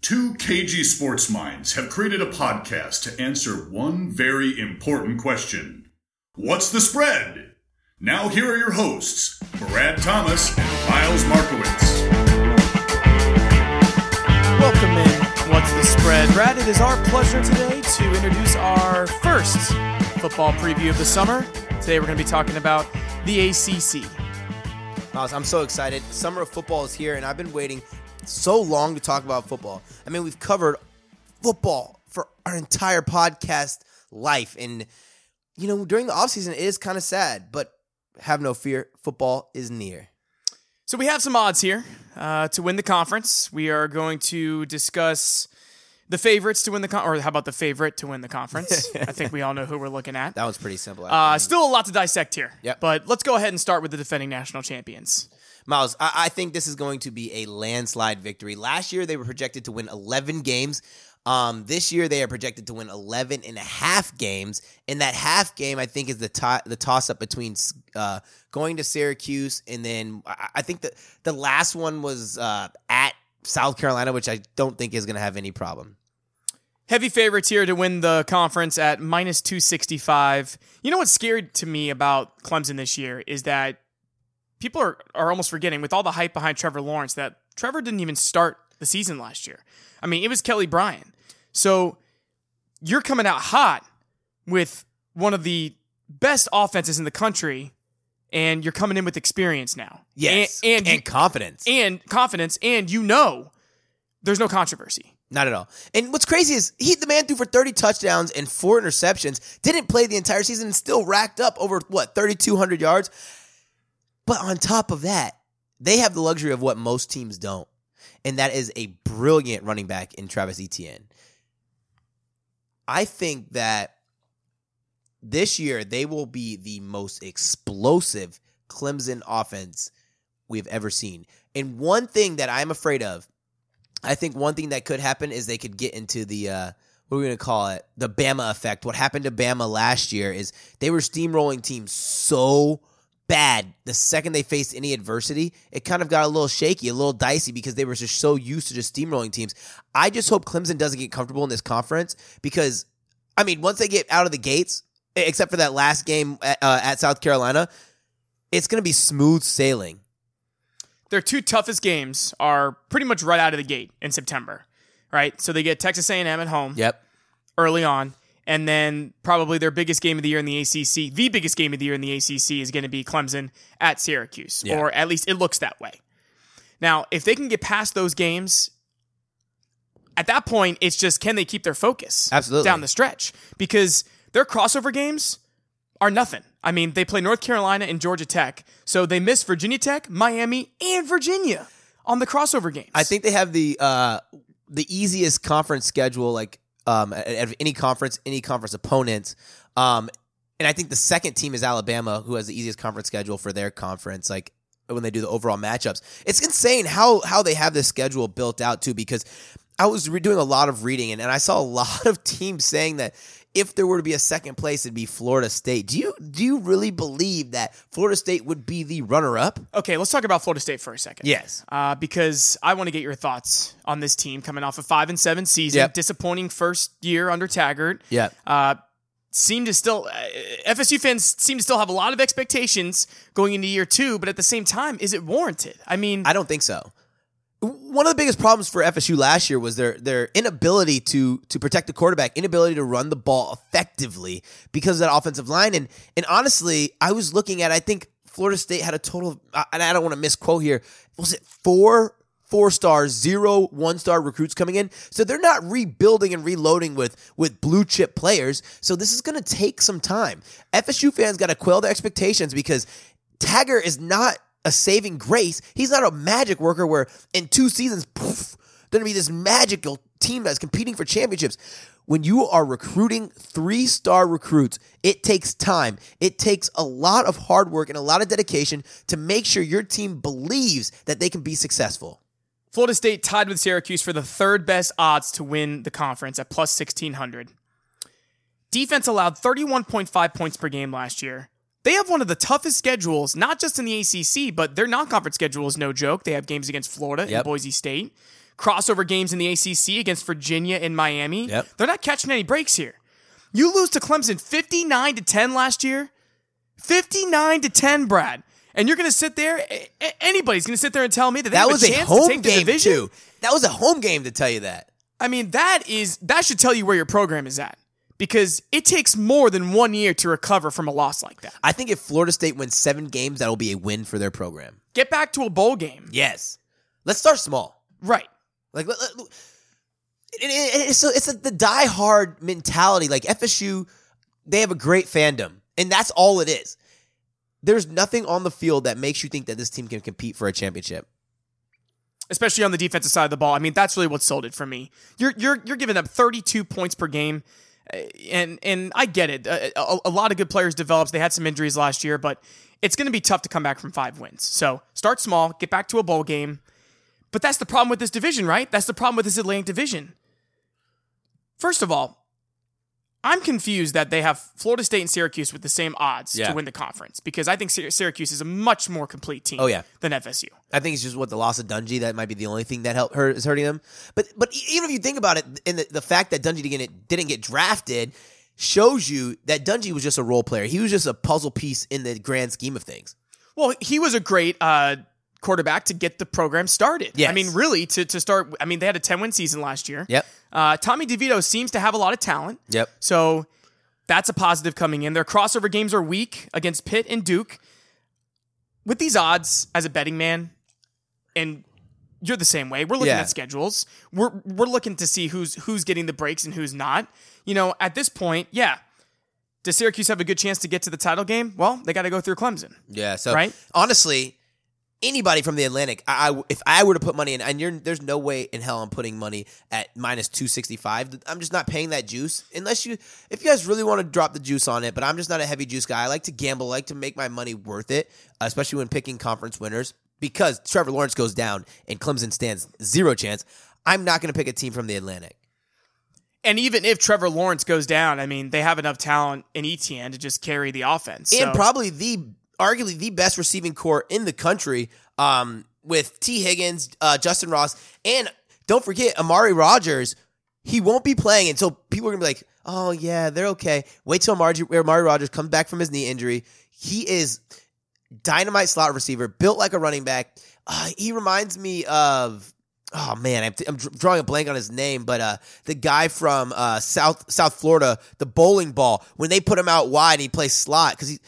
Two KG sports minds have created a podcast to answer one very important question What's the spread? Now, here are your hosts, Brad Thomas and Miles Markowitz. Welcome in. What's the spread? Brad, it is our pleasure today to introduce our first football preview of the summer. Today we're going to be talking about the ACC. Miles, I'm so excited. Summer of football is here, and I've been waiting so long to talk about football. I mean, we've covered football for our entire podcast life. And, you know, during the offseason, it is kind of sad, but have no fear. Football is near. So we have some odds here uh, to win the conference. We are going to discuss the favorites to win the con- or how about the favorite to win the conference? I think we all know who we're looking at. That was pretty simple. Uh, still a lot to dissect here. Yep. But let's go ahead and start with the defending national champions. Miles, I-, I think this is going to be a landslide victory. Last year, they were projected to win 11 games. Um, this year, they are projected to win 11 and a half games. And that half game, I think, is the, to- the toss up between uh, going to Syracuse and then I, I think that the last one was uh, at South Carolina, which I don't think is going to have any problem. Heavy favorites here to win the conference at minus 265. You know what's scary to me about Clemson this year is that people are, are almost forgetting, with all the hype behind Trevor Lawrence, that Trevor didn't even start the season last year. I mean, it was Kelly Bryant. So you're coming out hot with one of the best offenses in the country, and you're coming in with experience now. Yes. And, and, and you- confidence. and confidence, and you know there's no controversy. Not at all. And what's crazy is he the man threw for 30 touchdowns and four interceptions, didn't play the entire season and still racked up over what, 3200 yards. But on top of that, they have the luxury of what most teams don't. And that is a brilliant running back in Travis Etienne. I think that this year they will be the most explosive Clemson offense we've ever seen. And one thing that I'm afraid of I think one thing that could happen is they could get into the uh, what are we going to call it? The Bama effect. What happened to Bama last year is they were steamrolling teams so bad. The second they faced any adversity, it kind of got a little shaky, a little dicey because they were just so used to just steamrolling teams. I just hope Clemson doesn't get comfortable in this conference because, I mean, once they get out of the gates, except for that last game at, uh, at South Carolina, it's going to be smooth sailing. their two toughest games are pretty much right out of the gate in September, right? So they get Texas A&M at home Yep. early on, and then probably their biggest game of the year in the ACC, the biggest game of the year in the ACC is going to be Clemson at Syracuse, Yeah. or at least it looks that way. Now, if they can get past those games, at that point, it's just can they keep their focus Absolutely. down the stretch because their crossover games are nothing. I mean, they play North Carolina and Georgia Tech, so they miss Virginia Tech, Miami, and Virginia on the crossover games. I think they have the uh the easiest conference schedule, like um of any conference, any conference opponent. Um, and I think the second team is Alabama, who has the easiest conference schedule for their conference. Like when they do the overall matchups, it's insane how how they have this schedule built out too. Because I was re- doing a lot of reading, and, and I saw a lot of teams saying that if there were to be a second place, it'd be Florida State. Do you do you really believe that Florida State would be the runner up? Okay, let's talk about Florida State for a second. Yes. Uh, because I want to get your thoughts on this team coming off a five and seven season, Yep. disappointing first year under Taggart. Yeah. Uh, seem to still uh, FSU fans seem to still have a lot of expectations going into year two, but at the same time, is it warranted? I mean, I don't think so. One of the biggest problems for FSU last year was their their inability to to protect the quarterback, inability to run the ball effectively because of that offensive line. And and honestly, I was looking at I think Florida State had a total of, and I don't want to misquote here. Was it four four stars, zero one star recruits coming in? So they're not rebuilding and reloading with with blue chip players. So this is going to take some time. FSU fans got to quell their expectations because Taggart is not a saving grace. He's not a magic worker where in two seasons, poof, going to be this magical team that's competing for championships. When you are recruiting three star recruits, it takes time. It takes a lot of hard work and a lot of dedication to make sure your team believes that they can be successful. Florida State tied with Syracuse for the third best odds to win the conference at plus 1600. Defense allowed 31.5 points per game last year. They have one of the toughest schedules, not just in the ACC, but their non conference schedule is no joke. They have games against Florida and Boise State. crossover games in the ACC against Virginia and Miami. Yep. They're not catching any breaks here. You lose to Clemson 59 to 10 last year. 59 to 10, Brad. And you're going to sit there, anybody's going to sit there and tell me that they That have was a a chance to home take the game division? too. That was a home game to tell you that. I mean, that is that should tell you where your program is at because it takes more than one year to recover from a loss like that. I think if Florida State wins seven games, that'll be a win for their program. Get back to a bowl game, Yes. Let's start small. right? Like, let- let- it- it- it's a, it's a, the die hard mentality. Like FSU, they have a great fandom, and that's all it is. There's nothing on the field that makes you think that this team can compete for a championship. Especially on the defensive side of the ball. I mean, that's really what sold it for me. You're you're you're giving up 32 points per game, and and I get it. A, a, a lot of good players develops. They had some injuries last year, but it's going to be tough to come back from five wins. So start small, get back to a bowl game. But that's the problem with this division, right? That's the problem with this Atlantic division. First of all, I'm confused that they have Florida State and Syracuse with the same odds Yeah. to win the conference because I think Syracuse is a much more complete team Oh, yeah. than FSU. I think it's just what the loss of Dungey that might be the only thing that help hurt is hurting them. But but even if you think about it, and the, the fact that Dungey didn't didn't get drafted shows you that Dungey was just a role player. He was just a puzzle piece in the grand scheme of things. Well, he was a great uh, quarterback to get the program started. Yes. I mean, really, to, to start, I mean, they had a 10 win season last year. Yep. Uh, Tommy DeVito seems to have a lot of talent. Yep. So that's a positive coming in. Their crossover games are weak against Pitt and Duke. With these odds, as a betting man, and you're the same way. We're looking Yeah. at schedules. We're we're looking to see who's who's getting the breaks and who's not. You know, at this point, yeah. Does Syracuse have a good chance to get to the title game? Well, they got to go through Clemson. Yeah. So Right? honestly, anybody from the Atlantic, I, I if I were to put money in, and you're, there's no way in hell I'm putting money at minus two sixty five. I'm just not paying that juice unless you. If you guys really want to drop the juice on it, but I'm just not a heavy juice guy. I like to gamble, I like to make my money worth it, especially when picking conference winners. Because Trevor Lawrence goes down and Clemson stands zero chance. I'm not going to pick a team from the Atlantic. And even if Trevor Lawrence goes down, I mean, they have enough talent in Etienne to just carry the offense. and probably the arguably the best receiving corps in the country um, with Tee Higgins, uh, Justyn Ross, and don't forget Amari Rodgers. He won't be playing until people are gonna be like, "Oh yeah, they're okay." Wait till Amari, Amari Rodgers comes back from his knee injury. He is dynamite slot receiver, built like a running back. Uh, he reminds me of. Oh man, I'm, I'm drawing a blank on his name, but uh, the guy from uh, South South Florida, the bowling ball, when they put him out wide, he plays slot because he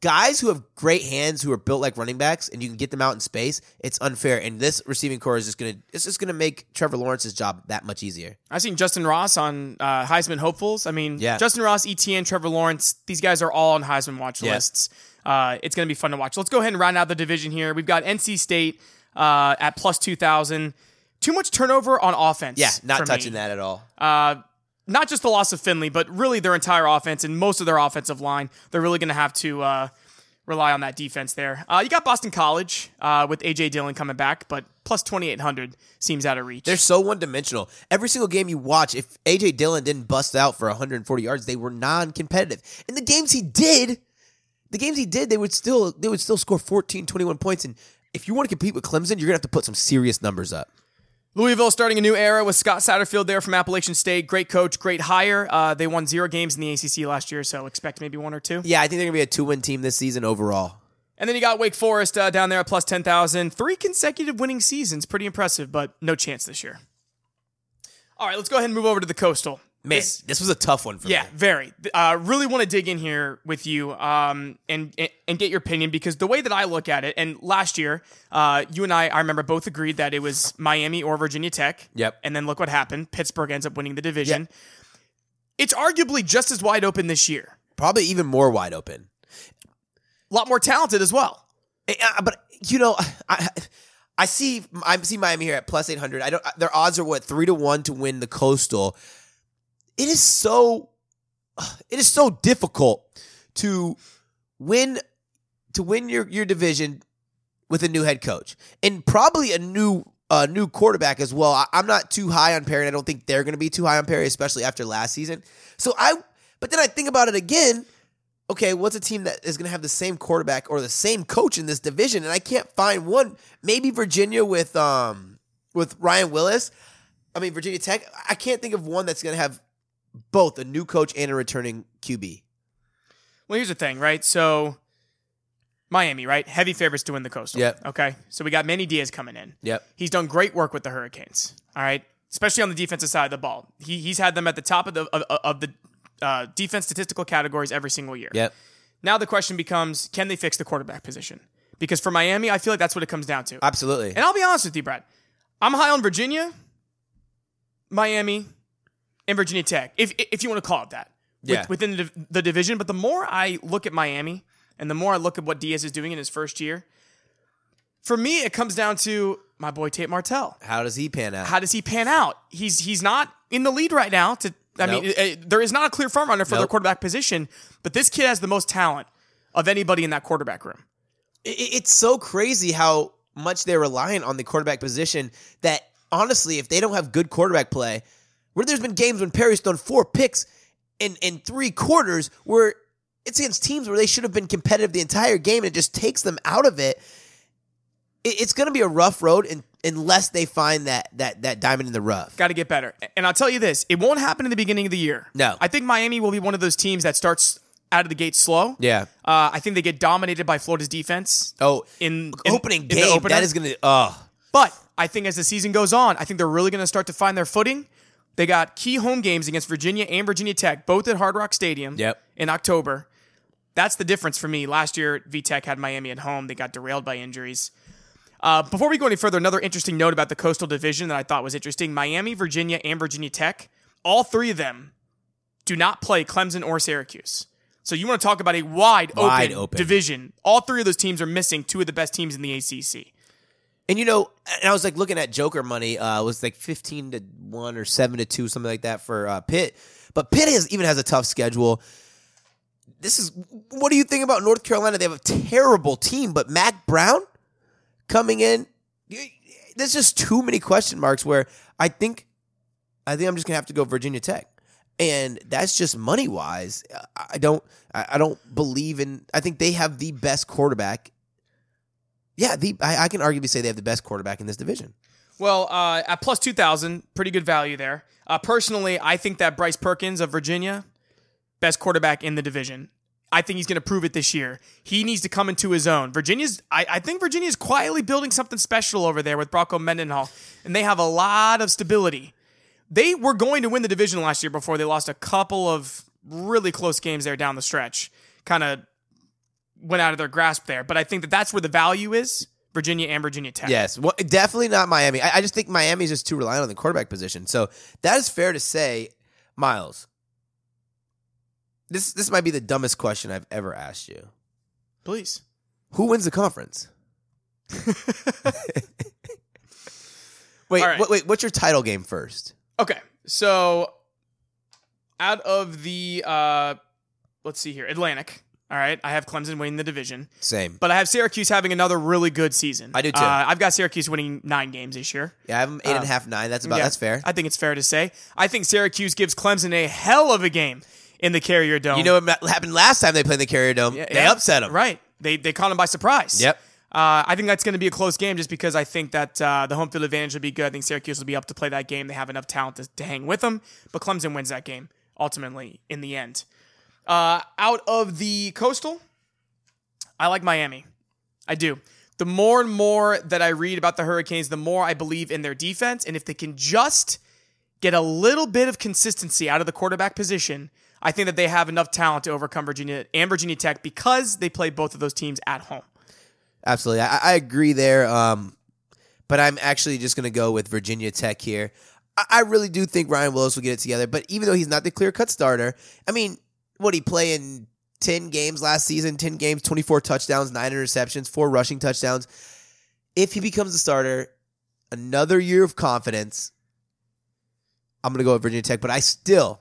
guys who have great hands who are built like running backs and you can get them out in space, it's unfair. And this receiving corps is just gonna it's just gonna make Trevor Lawrence's job that much easier. I've seen Justyn Ross on uh, Heisman hopefuls. I mean, Yeah. Justyn Ross, Etienne, Trevor Lawrence, these guys are all on Heisman watch Yeah. lists. Uh, it's going to be fun to watch. Let's go ahead and round out the division here. We've got NC State uh, at plus 2,000. Too much turnover on offense. Yeah, not me. touching that at all. Uh, not just the loss of Finley, but really their entire offense and most of their offensive line. They're really going to have to uh, rely on that defense there. Uh, you got Boston College uh, with AJ Dillon coming back, but plus 2,800 seems out of reach. They're so one dimensional. Every single game you watch, if AJ Dillon didn't bust out for 140 yards, they were non competitive. In the games he did, the games he did, they would still they would still score 14, 21 points. And if you want to compete with Clemson, you're gonna have to put some serious numbers up. Louisville starting a new era with Scott Satterfield there from Appalachian State. Great coach, great hire. Uh, they won zero games in the ACC last year, so expect maybe one or two. Yeah, I think they're gonna be a two win team this season overall. And then you got Wake Forest uh, down there at plus 10,000. Three consecutive winning seasons. Pretty impressive, but no chance this year. All right, let's go ahead and move over to the Coastal. Man, This- this, was a tough one for yeah, me. Yeah, very. Uh, really want to dig in here with you um, and, and and get your opinion because the way that I look at it, and last year, uh, you and I, I remember both agreed that it was Miami or Virginia Tech. Yep. And then look what happened. Pittsburgh ends up winning the division. It's arguably just as wide open this year. Probably even more wide open. A lot more talented as well. Eh, uh, But you know, I I see I see Miami here at plus eight hundred. I don't. Their odds are what three to one to win the Coastal. It is so. It is so difficult to win to win your your division with a new head coach and probably a new uh, new quarterback as well. I, I'm not too high on Perry. and I don't think they're going to be too high on Perry, especially after last season. So I, but then I think about it again. Okay, what's a team that is going to have the same quarterback or the same coach in this division? And I can't find one. Maybe Virginia with um with Ryan Willis, I mean Virginia Tech. I can't think of one that's going to have both a new coach and a returning QB. Well, here's the thing, right? So Miami, right? Heavy favorites to win the Coastal. Yep. Okay. So we got Manny Diaz coming in. Yep. He's done great work with the Hurricanes. All right. Especially on the defensive side of the ball. He, he's had them at the top of the of, of the uh, defense statistical categories every single year. Yep. Now the question becomes, can they fix the quarterback position? Because for Miami, I feel like that's what it comes down to. Absolutely. And I'll be honest with you, Brad. I'm high on Virginia, Miami, and Virginia Tech, if if you want to call it that, Yeah. within the, the division. But the more I look at Miami, and the more I look at what Diaz is doing in his first year, for me, it comes down to my boy Tate Martell. How does he pan out? How does he pan out? He's he's not in the lead right now. To I Nope. mean, uh, there is not a clear front runner for their Nope. quarterback position, but this kid has the most talent of anybody in that quarterback room. it- it's so crazy how much they're reliant on the quarterback position that honestly, if they don't have good quarterback play, where there's been games when Perry's thrown four picks in, in three quarters where it's against teams where they should have been competitive the entire game and it just takes them out of it. it it's going to be a rough road in, unless they find that, that, that diamond in the rough. Got to get better. And I'll tell you this: it won't happen in the beginning of the year. No. I think Miami will be one of those teams that starts out of the gate slow. Yeah. Uh, I think they get dominated by Florida's defense Oh, in, in opening in game. That is going to, oh. But I think as the season goes on, I think they're really going to start to find their footing. They got key home games against Virginia and Virginia Tech, both at Hard Rock Stadium Yep. in October. That's the difference for me. Last year, VTech had Miami at home. They got derailed by injuries. Uh, before we go any further, another interesting note about the Coastal Division that I thought was interesting Miami, Virginia, and Virginia Tech, all three of them do not play Clemson or Syracuse. So you want to talk about a wide, Wide open, open. division. All three of those teams are missing two of the best teams in the ACC. And you know, and I was like looking at Joker money. Uh, it was like fifteen to one or seven to two, something like that for uh, Pitt. But Pitt has even has a tough schedule. This is what do you think about North Carolina? They have a terrible team, but Mack Brown coming in. There's just too many question marks. Where I think, I think I'm just gonna have to go Virginia Tech, and that's just money wise. I don't, I don't believe in. I think they have the best quarterback yeah, the I, I can arguably say they have the best quarterback in this division. Well, uh, at plus 2,000, pretty good value there. Uh, personally, I think that Bryce Perkins of Virginia, best quarterback in the division. I think he's going to prove it this year. He needs to come into his own. Virginia's, I, I think Virginia's quietly building something special over there with Bronco Mendenhall, and they have a lot of stability. They were going to win the division last year before they lost a couple of really close games there down the stretch. Kind of went out of their grasp there. But I think that that's where the value is Virginia and Virginia Tech. Yes, well, definitely not Miami. I, I just think Miami's just too reliant on the quarterback position. So that is fair to say, Miles. This this might be the dumbest question I've ever asked you. Please. Who wins the conference? wait, right. wait, wait. What's your title game first? Okay, so out of the uh let's see here, Atlantic. All right, I have Clemson winning the division, Same. but I have Syracuse having another really good season. I do too. Uh, I've got Syracuse winning nine games this year. Yeah, I have them eight and a half, nine. That's about Yeah, that's fair. I think it's fair to say. I think Syracuse gives Clemson a hell of a game in the Carrier Dome. you know what happened last time they played the Carrier Dome? Yeah, they yeah. upset them. Right. They they caught them by surprise. Yep. Uh, I think that's going to be a close game just because I think that uh, the home field advantage will be good. I think Syracuse will be up to play that game. They have enough talent to, to hang with them, but Clemson wins that game ultimately in the end. Uh, out of the coastal, I like Miami. I do. The more and more that I read about the Hurricanes, the more I believe in their defense. And if they can just get a little bit of consistency out of the quarterback position, I think that they have enough talent to overcome Virginia and Virginia Tech because they play both of those teams at home. Absolutely. I, I agree there. Um, but I'm actually just going to go with Virginia Tech here. I, I really do think Ryan Willis will get it together. But even though he's not the clear cut starter, I mean, what he play in 10 games last season, 10 games, 24 touchdowns, nine interceptions, four rushing touchdowns. If he becomes the starter, another year of confidence, I'm going to go with Virginia Tech. But I still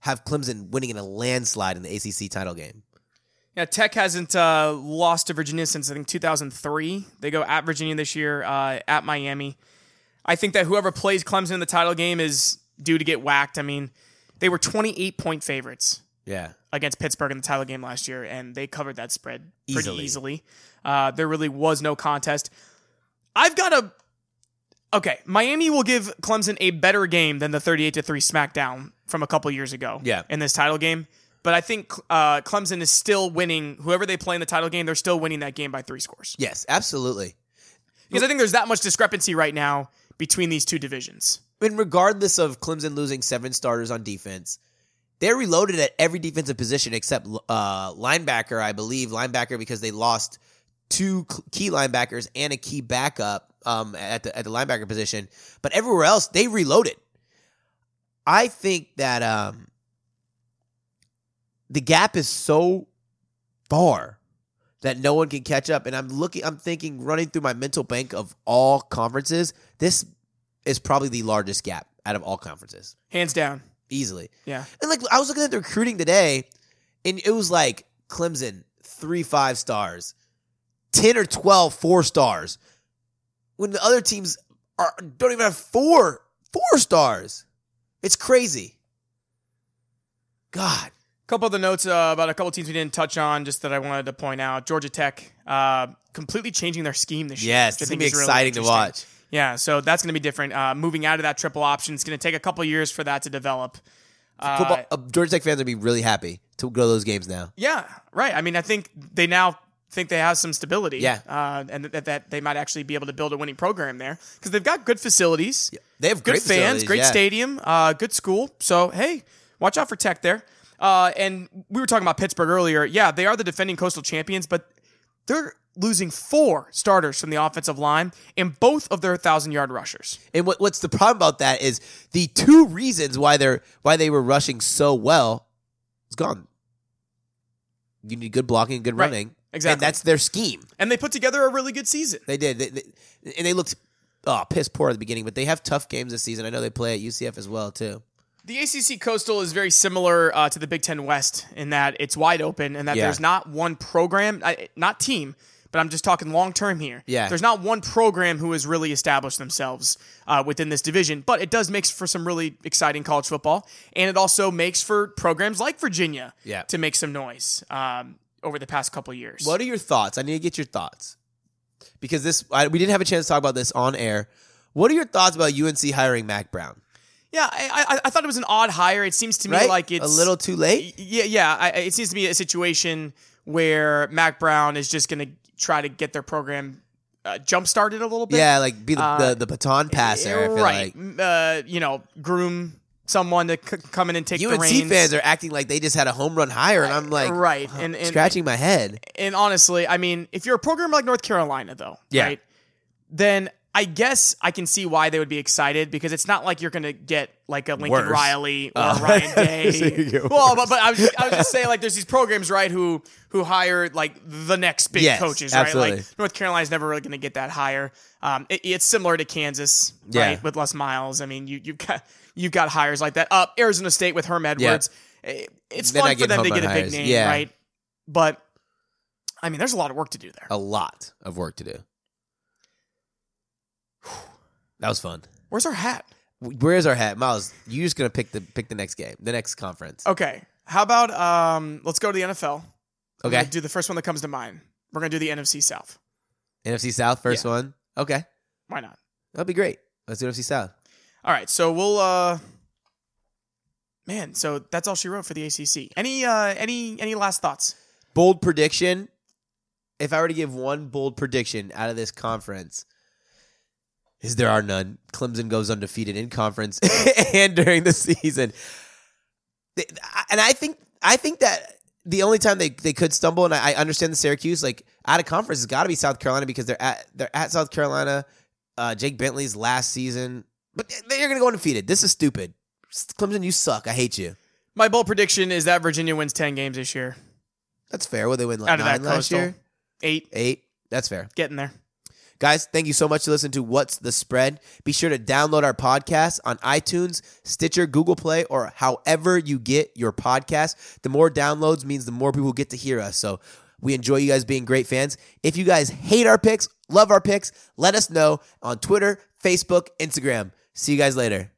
have Clemson winning in a landslide in the ACC title game. Yeah, Tech hasn't uh, lost to Virginia since I think 2003. They go at Virginia this year, uh, at Miami. I think that whoever plays Clemson in the title game is due to get whacked. I mean, they were 28 point favorites Yeah. against Pittsburgh in the title game last year, and they covered that spread pretty Easily. easily. Uh, there really was no contest. I've got a Okay, Miami will give Clemson a better game than the 38 to 3 smackdown from a couple years ago. Yeah. In this title game, but I think uh, Clemson is still winning. Whoever they play in the title game, they're still winning that game by three scores. Yes, absolutely. Because I think there's that much discrepancy right now between these two divisions. And regardless of Clemson losing seven starters on defense, they're reloaded at every defensive position except uh, linebacker, I believe. Linebacker because they lost two key linebackers and a key backup um, at the at the linebacker position. But everywhere else, they reloaded. I think that um, the gap is so far that no one can catch up. And I'm looking, I'm thinking, running through my mental bank of all conferences, this is probably the largest gap out of all conferences, Hands down. Easily. Yeah. And like I was looking at the recruiting today, and it was like Clemson three five stars, ten or 12 four stars, when the other teams are don't even have four four stars. It's crazy. God, A couple of the notes uh, about a couple teams we didn't touch on, just that I wanted to point out. Georgia Tech uh, completely changing their scheme this year. yes, it's gonna be is really exciting to watch. Yeah, so that's going to be different. Uh, moving out of that triple option, it's going to take a couple years for that to develop. Uh, Football, uh, Georgia Tech fans would be really happy to go to those games now. Yeah, right. I mean, I think they now think they have some stability. Yeah. uh, and that, that they might actually be able to build a winning program there because they've got good facilities, They have good great fans, great yeah. stadium, uh, good school. So hey, watch out for Tech there. Uh, and we were talking about Pittsburgh earlier. Yeah, they are the defending Coastal champions, but they're losing four starters from the offensive line and both of their thousand yard rushers. And what, what's the problem about that is the two reasons why they're why they were rushing so well is gone. You need good blocking, and good Right. running, Exactly. and that's their scheme. And they put together a really good season. They did, they, they, and they looked oh piss poor at the beginning, but they have tough games this season. I know they play at UCF as well too. The ACC Coastal is very similar uh, to the Big Ten West in that it's wide open and that Yeah. there's not one program, not team, but I'm just talking long term here. Yeah. There's not one program who has really established themselves uh, within this division, but it does make for some really exciting college football. And it also makes for programs like Virginia Yeah. to make some noise um, over the past couple years. What are your thoughts? I need to get your thoughts because this I, we didn't have a chance to talk about this on air. What are your thoughts about UNC hiring Mack Brown? Yeah, I, I, I thought it was an odd hire. It seems to me Right, like it's a little too late. Yeah, yeah. I, it seems to be a situation where Mack Brown is just going to try to get their program uh, jump started a little bit. Yeah, like be the Uh, the, the baton passer. I right. like. Uh, you know, groom someone to c- come in and take the UNC reins. fans are acting like they just had a home run hire, and I'm like, right, and, and scratching my head. and honestly, I mean, if you're a program like North Carolina, though, Yeah. right, then I guess I can see why they would be excited because it's not like you're going to get like a Lincoln Worse. Riley or a Ryan Day. So well, but, but I, was, I was just saying, like, there's these programs, right, who who hire like the next big Yes, coaches, right? absolutely. Like North Carolina's never really going to get that hire. Um, it- it's similar to Kansas, Yeah. right, with Les Miles. I mean, you you've got you've got hires like that. Uh, Arizona State with Herm Edwards. It- It's fun for them to get a big hires. name, Yeah. right? But I mean, there's a lot of work to do there. A lot of work to do. That was fun. Where's our hat? Where's our hat, Miles? You're just gonna pick the pick the next game, the next conference. Okay. How about um let's go to the NFL. I'm Okay, gonna do the first one that comes to mind. We're gonna do the NFC South. NFC South first one. Okay, Why not? that'd be great. Let's do NFC South. All right, so we'll uh Man, so that's all she wrote for the ACC. Any uh any any last thoughts? Bold prediction. If I were to give one bold prediction out of this conference, is there are none. Clemson goes undefeated in conference and during the season. And I think I think that the only time they, they could stumble, and I, I understand the Syracuse, like out of conference, has got to be South Carolina because they're at they're at South Carolina. Uh, Jake Bentley's last season, but they're going to go undefeated. This is stupid. Clemson, you suck. I hate you. My bold prediction is that Virginia wins ten games this year. That's fair. What they win like Out of nine that last coastal. year, Eight. eight. That's fair. Getting there. Guys, thank you so much to listen to What's the Spread. Be sure to download our podcast on iTunes, Stitcher, Google Play, or however you get your podcast. The more downloads means the more people get to hear us. So we enjoy you guys being great fans. If you guys hate our picks, love our picks, let us know on Twitter, Facebook, Instagram. See you guys later.